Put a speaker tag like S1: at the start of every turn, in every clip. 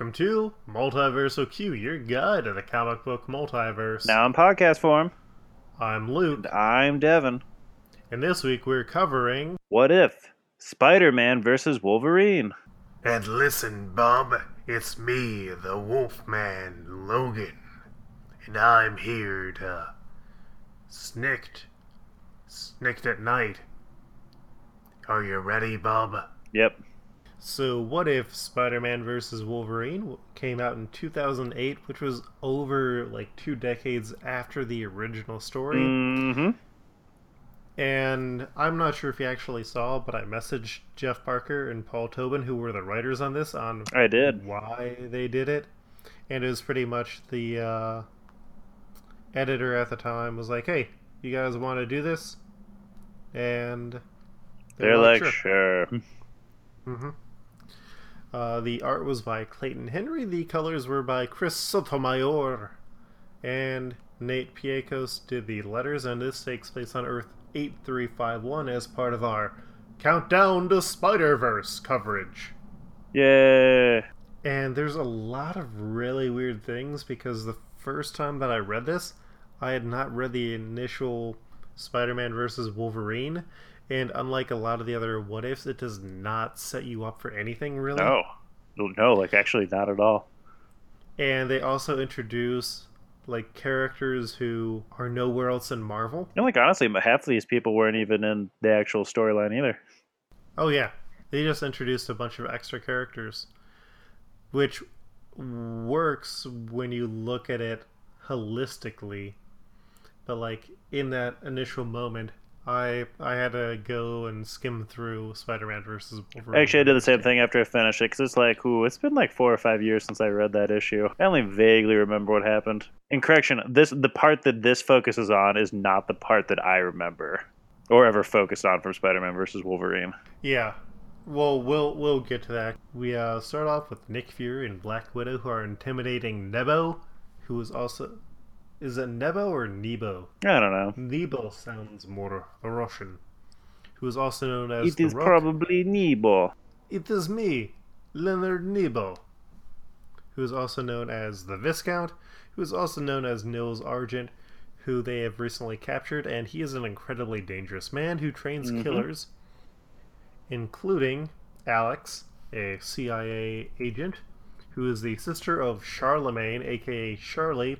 S1: Welcome to Multiversal Q, your guide to the comic book multiverse.
S2: Now in podcast form.
S1: I'm Luke,
S2: I'm Devin.
S1: and this week we're covering.
S2: What if Spider Man versus Wolverine?
S1: And listen, Bob, it's me, the Wolfman Logan, and I'm here to snicked, snicked at night. Are you ready, Bob?
S2: Yep.
S1: So, what if Spider Man vs. Wolverine came out in 2008, which was over like two decades after the original story?
S2: Mm-hmm.
S1: And I'm not sure if you actually saw, but I messaged Jeff Parker and Paul Tobin, who were the writers on this, on
S2: I did.
S1: why they did it. And it was pretty much the uh, editor at the time was like, hey, you guys want to do this? And they
S2: They're
S1: were
S2: like, sure.
S1: hmm Uh, the art was by Clayton Henry. The colors were by Chris Sotomayor. And Nate Piekos did the letters, and this takes place on Earth 8351 as part of our Countdown to Spider Verse coverage.
S2: Yeah.
S1: And there's a lot of really weird things because the first time that I read this, I had not read the initial Spider Man versus Wolverine. And unlike a lot of the other what ifs, it does not set you up for anything really.
S2: No. No, like actually not at all.
S1: And they also introduce like characters who are nowhere else in Marvel.
S2: And like honestly, half of these people weren't even in the actual storyline either.
S1: Oh yeah, they just introduced a bunch of extra characters, which works when you look at it holistically. But like in that initial moment, I I had to go and skim through Spider-Man versus Wolverine.
S2: Actually, I did the same thing after I finished it because it's like, ooh, it's been like four or five years since I read that issue. I only vaguely remember what happened. In correction, this the part that this focuses on is not the part that I remember or ever focused on from Spider-Man versus Wolverine.
S1: Yeah. Well, we'll we'll get to that. We uh, start off with Nick Fury and Black Widow, who are intimidating Nebo, who is also is it Nebo or Nebo?
S2: I don't know.
S1: Nebo sounds more Russian. Who is also known as
S2: It is
S1: Rock.
S2: probably Nebo.
S1: It is me, Leonard Nebo. Who is also known as the Viscount, who is also known as Nils Argent, who they have recently captured, and he is an incredibly dangerous man who trains
S2: Mhm.
S1: killers, including Alex, a CIA agent, who is the sister of Charlemagne, aka Charlie,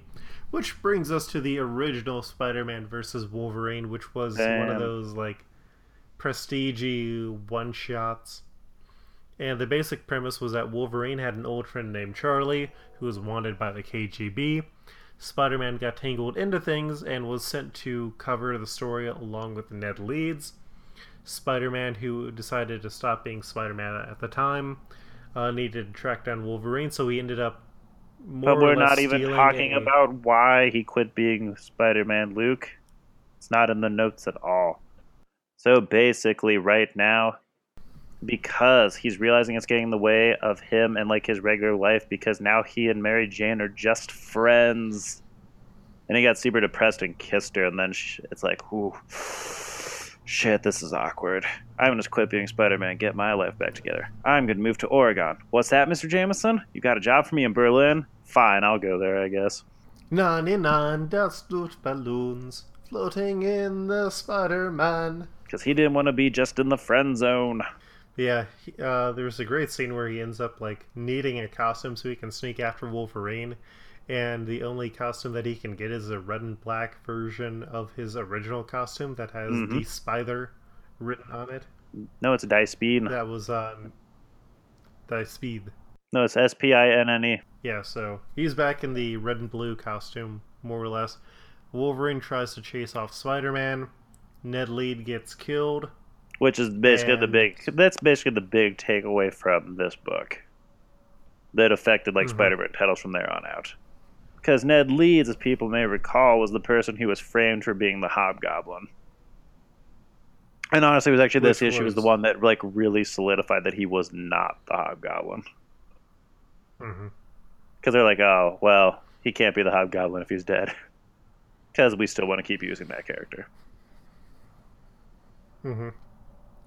S1: which brings us to the original Spider-Man versus Wolverine, which was one of those like prestige one shots. And the basic premise was that Wolverine had an old friend named Charlie who was wanted by the KGB. Spider Man got tangled into things and was sent to cover the story along with Ned Leeds. Spider Man, who decided to stop being Spider Man at the time, uh, needed to track down Wolverine, so he ended up. More
S2: But we're not even talking
S1: a-
S2: about why he quit being Spider Man Luke. It's not in the notes at all. So basically, right now, because he's realizing it's getting in the way of him and like his regular life, because now he and Mary Jane are just friends. And he got super depressed and kissed her, and then sh- it's like, ooh, shit, this is awkward. I'm gonna just quit being Spider Man, get my life back together. I'm gonna move to Oregon. What's that, Mr. Jameson? You got a job for me in Berlin? Fine, I'll go there, I guess.
S1: 99 dust balloons floating in the Spider Man.
S2: Because he didn't want to be just in the friend zone.
S1: Yeah, he, uh, there's a great scene where he ends up like needing a costume so he can sneak after Wolverine, and the only costume that he can get is a red and black version of his original costume that has
S2: Mhm.
S1: the Spider written on it.
S2: No, it's Die Speed.
S1: That was on Die Speed.
S2: No, it's S P I N N E.
S1: Yeah, so he's back in the red and blue costume, more or less. Wolverine tries to chase off Spider-Man. Ned Leeds gets killed.
S2: Which is basically the big. That's basically the big takeaway from this book. That affected like
S1: Mhm.
S2: Spider-Man titles from there on out. Because Ned Leeds, as people may recall, was the person who was framed for being the Hobgoblin. And honestly, it was actually this
S1: Which
S2: issue was the one that like really solidified that he was not the Hobgoblin. Because they're like, oh, well, he can't be the Hobgoblin if he's dead. Because we still want to keep using that character.
S1: hmm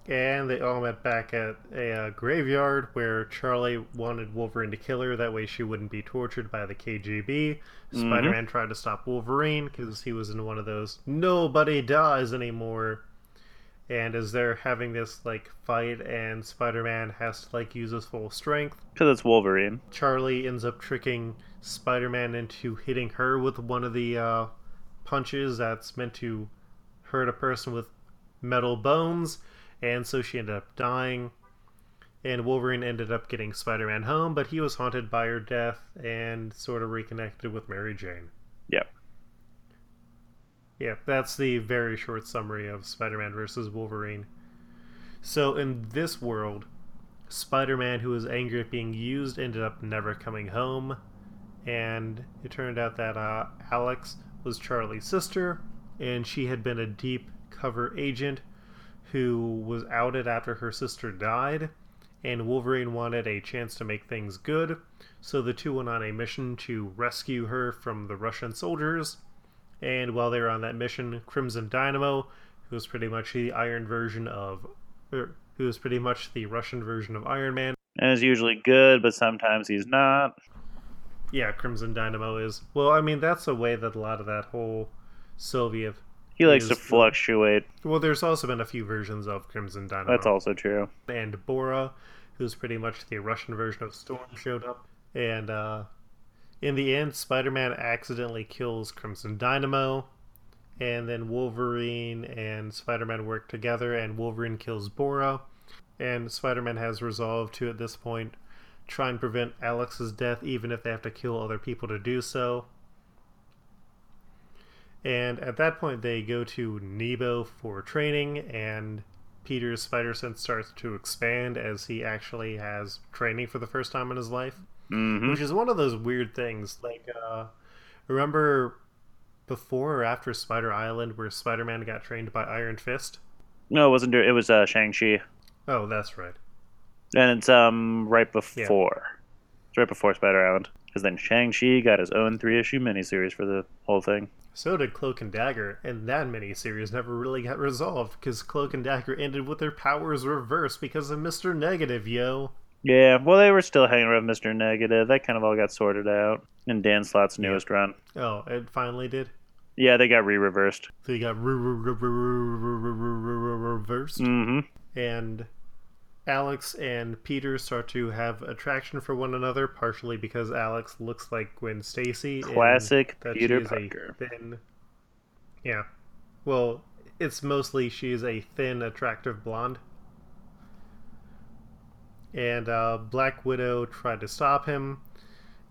S1: And they all met back at a uh, graveyard where Charlie wanted Wolverine to kill her. That way she wouldn't be tortured by the KGB. Spider Man tried to stop Wolverine because he was in one of those nobody dies anymore. And as they're having this like fight, and Spider Man has to like use his full strength,
S2: Because it's Wolverine.
S1: Charlie ends up tricking Spider Man into hitting her with one of the uh, punches that's meant to hurt a person with metal bones, and so she ended up dying. And Wolverine ended up getting Spider Man home, but he was haunted by her death and sort of reconnected with Mary Jane.
S2: Yeah.
S1: Yeah, that's the very short summary of Spider Man versus Wolverine. So, in this world, Spider Man, who was angry at being used, ended up never coming home. And it turned out that uh, Alex was Charlie's sister, and she had been a deep cover agent who was outed after her sister died. And Wolverine wanted a chance to make things good, so the two went on a mission to rescue her from the Russian soldiers. And while they were on that mission, Crimson Dynamo, who was pretty much the Iron version of, er, who was pretty much the Russian version of Iron Man.
S2: And is usually good, but sometimes he's not.
S1: Yeah, Crimson Dynamo is. Well, I mean, that's a way that a lot of that whole Soviet.
S2: He likes to fluctuate.
S1: Well, there's also been a few versions of Crimson Dynamo.
S2: That's also true.
S1: and Bora, who's pretty much the Russian version of Storm, showed up. And uh, in the end, Spider Man accidentally kills Crimson Dynamo. And then Wolverine and Spider Man work together, and Wolverine kills Bora. And Spider Man has resolved to, at this point, try and prevent Alex's death, even if they have to kill other people to do so. And at that point, they go to Nebo for training, and Peter's spider sense starts to expand as he actually has training for the first time in his life,
S2: hmm
S1: which is one of those weird things. Like, uh, remember before or after Spider Island where Spider Man got trained by Iron Fist?
S2: No, it wasn't. It was uh, Shang Chi,
S1: Oh, that's right.
S2: and it's um right before. It's right before Spider Island, because then Shang-Chi got his own three issue miniseries for the whole thing.
S1: So did Cloak and Dagger, and that miniseries never really got resolved because Cloak and Dagger ended with their powers reversed because of Mr. Negative, yo.
S2: Yeah, well, they were still hanging around Mr. Negative. That kind of all got sorted out in Dan Slott's newest yeah. run.
S1: Oh, it finally did?
S2: Yeah, they got
S1: re reversed. They got reversed?
S2: Mm hmm.
S1: And Alex and Peter start to have attraction for one another, partially because Alex looks like Gwen Stacy.
S2: Classic Peter Parker.
S1: Thin, yeah. Well, it's mostly she is a thin, attractive blonde. And uh, Black Widow tried to stop him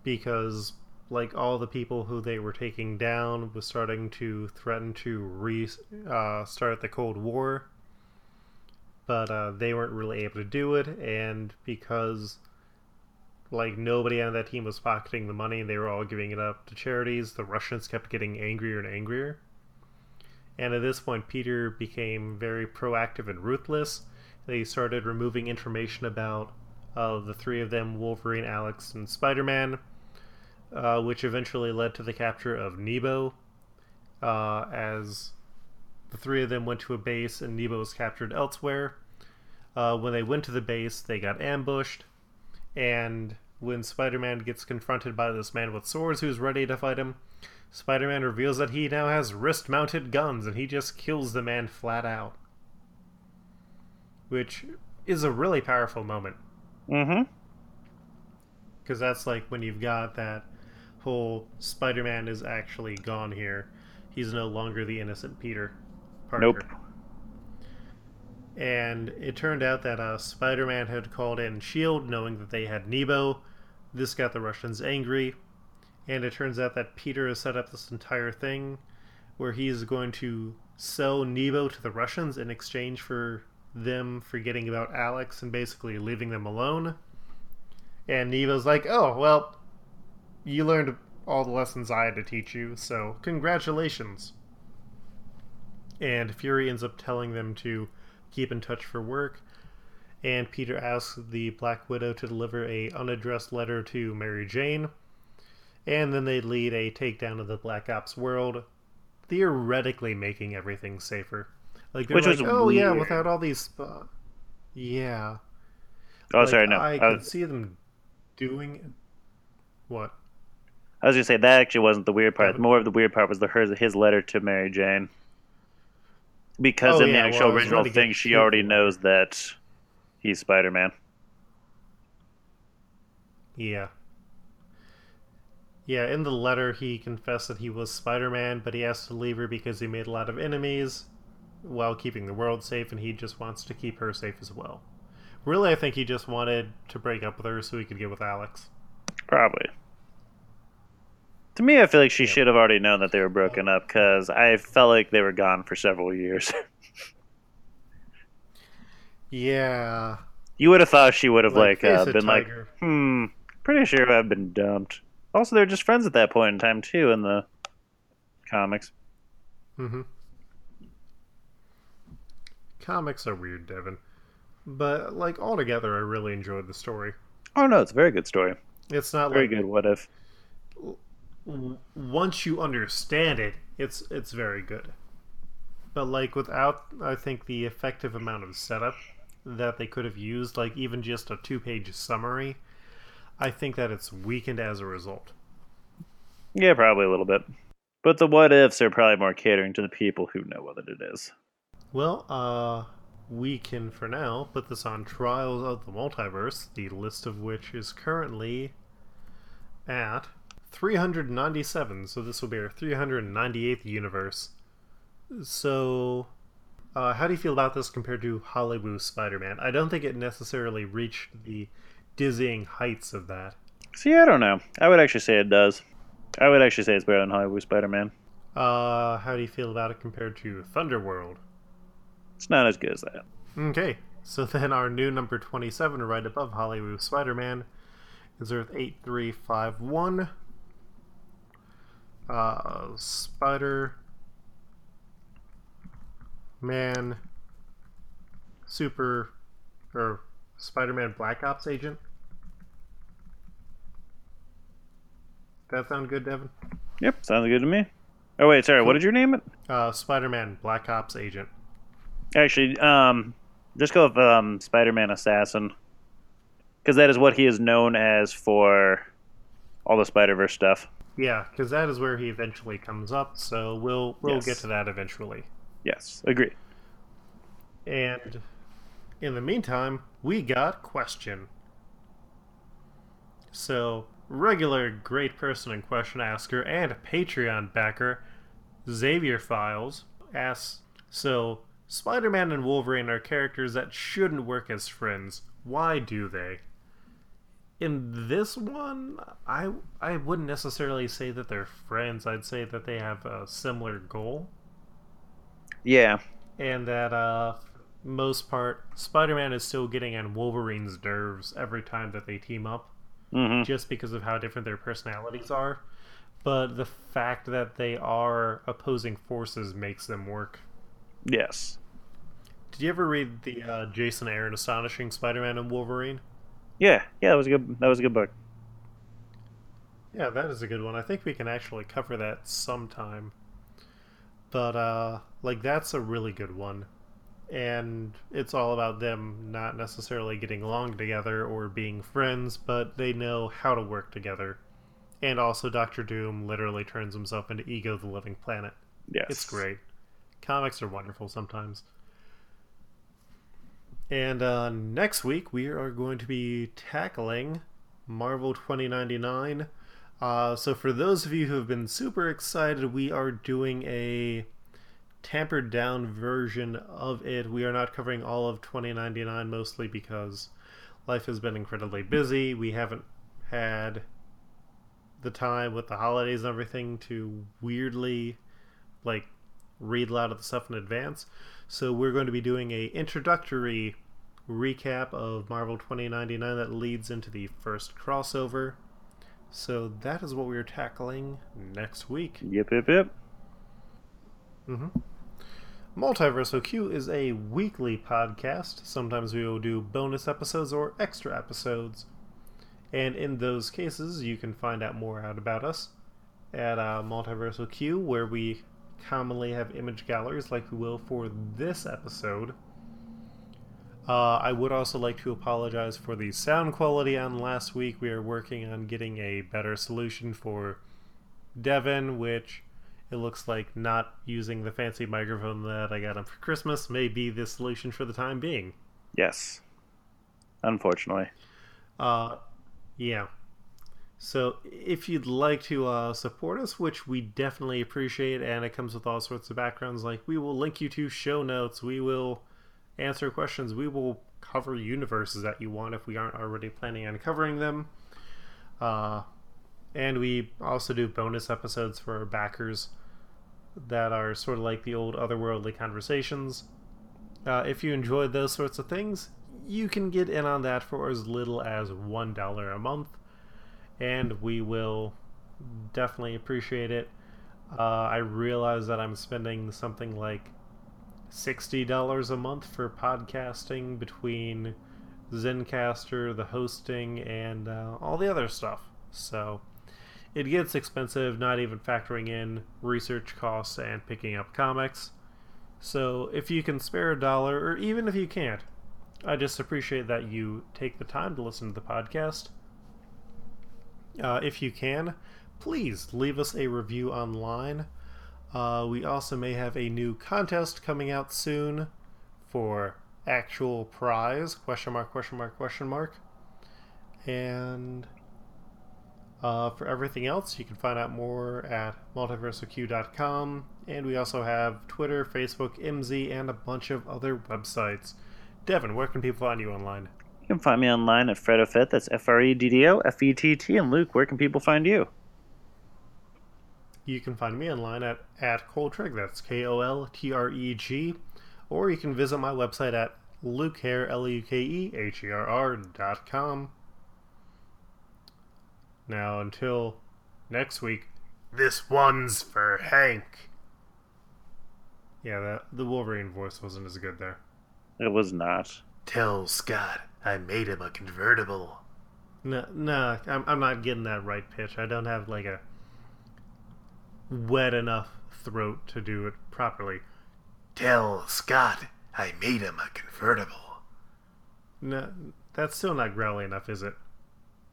S1: because, like all the people who they were taking down, was starting to threaten to re uh, start the Cold War but uh, they weren't really able to do it and because like nobody on that team was pocketing the money they were all giving it up to charities the russians kept getting angrier and angrier. And at this point peter became very proactive and ruthless. They started removing information about uh, the three of them wolverine alex and spider-man uh, which eventually led to the capture of nebo uh, as the three of them went to a base and Nebo was captured elsewhere. Uh, when they went to the base, they got ambushed, and when Spider Man gets confronted by this man with swords who's ready to fight him, Spider Man reveals that he now has wrist mounted guns and he just kills the man flat out. Which is a really powerful moment,
S2: hmm
S1: because that's like when you've got that whole Spider Man is actually gone here. He's no longer the innocent Peter Parker.
S2: Nope.
S1: And it turned out that uh, Spider Man had called in S.H.I.E.L.D., knowing that they had Nebo. This got the Russians angry. And it turns out that Peter has set up this entire thing where he's going to sell Nebo to the Russians in exchange for them forgetting about Alex and basically leaving them alone. And Nebo's like, oh, well, you learned all the lessons I had to teach you, so congratulations. And Fury ends up telling them to keep in touch for work. And Peter asks the Black Widow to deliver a unaddressed letter to Mary Jane. And then they lead a takedown of the Black Ops world, theoretically making everything safer. Like
S2: Which
S1: like,
S2: was
S1: oh yeah, without all these, uh, Yeah.
S2: Oh,
S1: Like,
S2: sorry, no.
S1: I
S2: I
S1: could
S2: was,
S1: see them doing what?
S2: I was gonna say that actually wasn't the weird part. More of the weird part was the hers his letter to Mary Jane. Because
S1: Oh,
S2: in the
S1: yeah, well,
S2: actual
S1: was
S2: original
S1: to get
S2: thing, she already knows that he's Spider Man.
S1: Yeah. Yeah, in the letter, he confessed that he was Spider Man, but he has to leave her because he made a lot of enemies while keeping the world safe, and he just wants to keep her safe as well. Really, I think he just wanted to break up with her so he could get with Alex.
S2: Probably. To me, I feel like she should have already known that they were broken up because I felt like they were gone for several years.
S1: Yeah.
S2: you would have thought she would have like,
S1: face
S2: uh, been like, hmm, pretty sure I've been dumped. Also, they're just friends at that point in time too in the comics.
S1: Mm-hmm. Comics are weird, Devin. But, like, altogether, I really enjoyed the story.
S2: Oh no, it's a very good story.
S1: It's not
S2: Very
S1: like
S2: good. What if?
S1: W- once you understand it, it's it's very good. But like without, I think the effective amount of setup that they could have used, like even just a two-page summary, I think that it's weakened as a result.
S2: Yeah, probably a little bit. But the what ifs are probably more catering to the people who know what it is.
S1: Well, uh, we can for now put this on Trials of the Multiverse, the list of which is currently at 397. So this will be our 398th universe. So, uh, how do you feel about this compared to Hollywood Spider-Man? I don't think it necessarily reached the dizzying heights of that.
S2: See, I don't know. I would actually say it does. I would actually say it's better than Hollywood Spider-Man.
S1: Uh, how do you feel about it compared to Thunderworld?
S2: It's not as good as that.
S1: Okay, so then our new number 27, right above Hollywood Spider Man, is Earth 8351. Uh, Spider Man Super or Spider Man Black Ops agent. That sound good, Devin?
S2: Yep, sounds good to me. Oh wait, sorry. What did you name it?
S1: Uh, Spider Man Black Ops agent.
S2: Actually, um, just go with um, Spider-Man Assassin, because that is what he is known as for all the Spider-Verse stuff.
S1: Yeah, because that is where he eventually comes up. So we'll we'll
S2: Yes.
S1: get to that eventually.
S2: Yes, agree.
S1: And in the meantime, we got question. So, regular great person and question asker and Patreon backer Xavier Files asks So, Spider Man and Wolverine are characters that shouldn't work as friends. Why do they? In this one, I I wouldn't necessarily say that they're friends. I'd say that they have a similar goal.
S2: Yeah,
S1: and that uh most part spider-man is still getting on wolverine's nerves every time that they team up
S2: mm-hmm.
S1: just because of how different their personalities are. But the fact that they are opposing forces makes them work.
S2: Yes,
S1: did you ever read the uh, jason aaron astonishing spider-man and wolverine
S2: yeah, yeah. That was a good. That was a good book.
S1: yeah that is a good one i think we can actually cover that sometime but uh like that's a really good one and it's all about them not necessarily getting along together or being friends, but they know how to work together. And also, Doctor Doom literally turns himself into Ego the Living Planet.
S2: Yes,
S1: It's great. Comics are wonderful sometimes. And uh, next week, we are going to be tackling Marvel 2099. Uh, so, for those of you who have been super excited, we are doing a tampered down version of it. We are not covering all of 2099 mostly because life has been incredibly busy. We haven't had the time with the holidays and everything to weirdly like read a lot of the stuff in advance. So we're going to be doing a introductory recap of Marvel 2099 that leads into the first crossover. So that is what we're tackling next week.
S2: Yep, yep, yep.
S1: Mm-hmm. Multiverse OQ is a weekly podcast. Sometimes we will do bonus episodes or extra episodes. And in those cases, you can find out more out about us at uh, Multiverse OQ, where we commonly have image galleries like we will for this episode. Uh, I would also like to apologize for the sound quality on last week. We are working on getting a better solution for Devin, which it looks like not using the fancy microphone that I got him for Christmas may be the solution for the time being.
S2: Yes. Unfortunately.
S1: Uh, yeah. So if you'd like to uh, support us, which we definitely appreciate, and it comes with all sorts of backgrounds, like we will link you to show notes, we will answer questions. We will cover universes that you want if we aren't already planning on covering them. Uh, and we also do bonus episodes for our backers that are sort of like the old otherworldly conversations. Uh, if you enjoy those sorts of things, you can get in on that for as little as $1 a month, and we will definitely appreciate it. Uh, I realize that I'm spending something like $60 a month for podcasting between Zencastr, the hosting, and uh, all the other stuff. So it gets expensive, not even factoring in research costs and picking up comics. So if you can spare a dollar, or even if you can't, I just appreciate that you take the time to listen to the podcast. Uh, if you can, please leave us a review online. Uh, we also may have a new contest coming out soon for actual prize question mark question mark question mark and uh, for everything else you can find out more at multiverseq.com and we also have twitter facebook mz and a bunch of other websites devin where can people find you online
S2: You can find me online at FreddoFett. That's F R E D D O F E T T. And Luke, where can people find you?
S1: You can find me online at, at Koltreg, that's K O L T R E G, or you can visit my website at lukeher, L U K E H E R R dot com. Now, until next week, this one's for Hank. Yeah, that, the Wolverine voice wasn't as good there.
S2: It was not.
S1: Tell Scott I made him a convertible. No, no, I'm, I'm not getting that right pitch. I don't have like a wet enough throat to do it properly. Tell Scott I made him a convertible. No, that's still not growly enough, is it?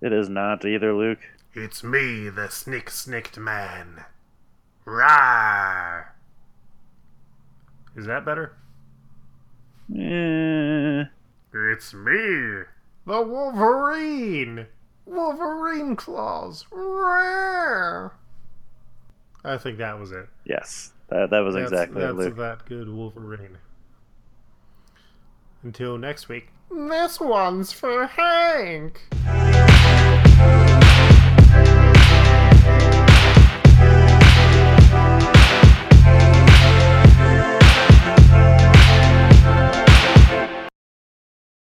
S2: It is not either, Luke.
S1: It's me, the snick snicked man. Rawr! Is that better?
S2: Eh,
S1: It's me, the Wolverine. Wolverine claws. Rawr! I think that was it.
S2: Yes, that, that was
S1: that's,
S2: exactly
S1: that's
S2: Luke.
S1: that good Wolverine. Until next week, this one's for Hank.